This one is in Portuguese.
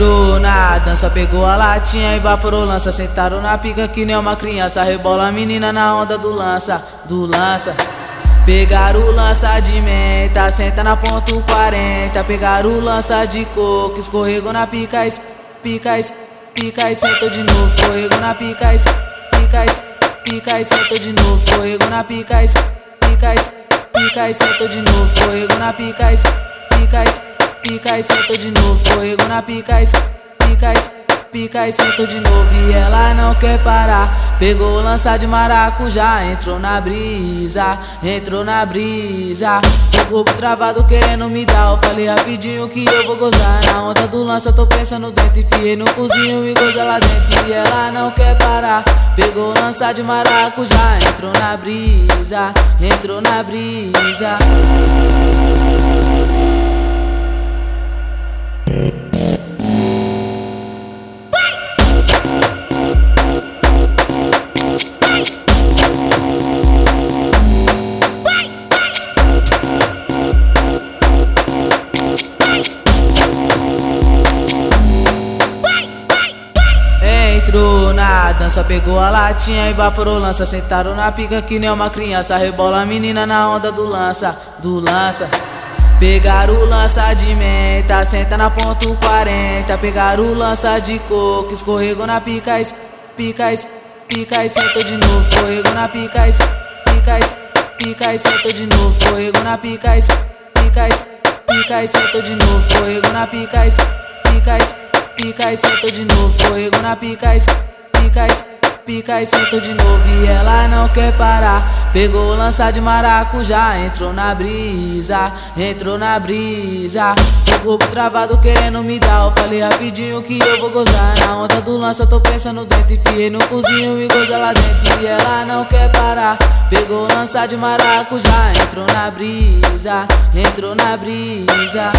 Entrou na dança, pegou a latinha e baforou lança. Sentaram na pica que nem uma criança. Rebola a menina na onda do lança, do lança. Pegaram o lança de menta, senta na ponto 40. Pegaram o lança de coco, escorregou na pica, pica, pica e senta de novo. Escorregou na pica, pica, pica e senta de novo. Escorregou na pica, pica, pica e senta de novo. Escorregou na pica, pica, pica e senta de novo. Escorregou na pica, pica, pica e senta de novo. E ela não quer parar. Pegou o lança de maracujá, entrou na brisa, entrou na brisa. O corpo travado querendo me dar. Eu falei rapidinho que eu vou gozar. Na onda do lança, tô pensando dentro. Enfiei no cozinho e goza lá dentro. E ela não quer parar. Pegou lança de maracujá, entrou na brisa, entrou na brisa. Dança, pegou a latinha e baforou lança. Sentaram na pica que nem uma criança. Rebola a menina na onda do lança, do lança. Pegaram o lança de menta, senta na ponto 40. Pegaram o lança de coco, escorregou na pica, pica, pica e senta de novo. Escorregou na pica, pica, pica e senta de novo. Escorregou na pica, pica, pica e senta de novo. Escorregou na pica, pica, pica e senta de novo. Escorregou na pica, pica, pica e senta de novo. E ela não quer parar. Pegou lança de maracujá, entrou na brisa, entrou na brisa. O corpo travado querendo me dar. Eu falei rapidinho que eu vou gozar. Na onda do lança, tô pensando dentro. Enfiei no cozinho e goza lá dentro. E ela não quer parar. Pegou lança de maracujá, entrou na brisa, entrou na brisa.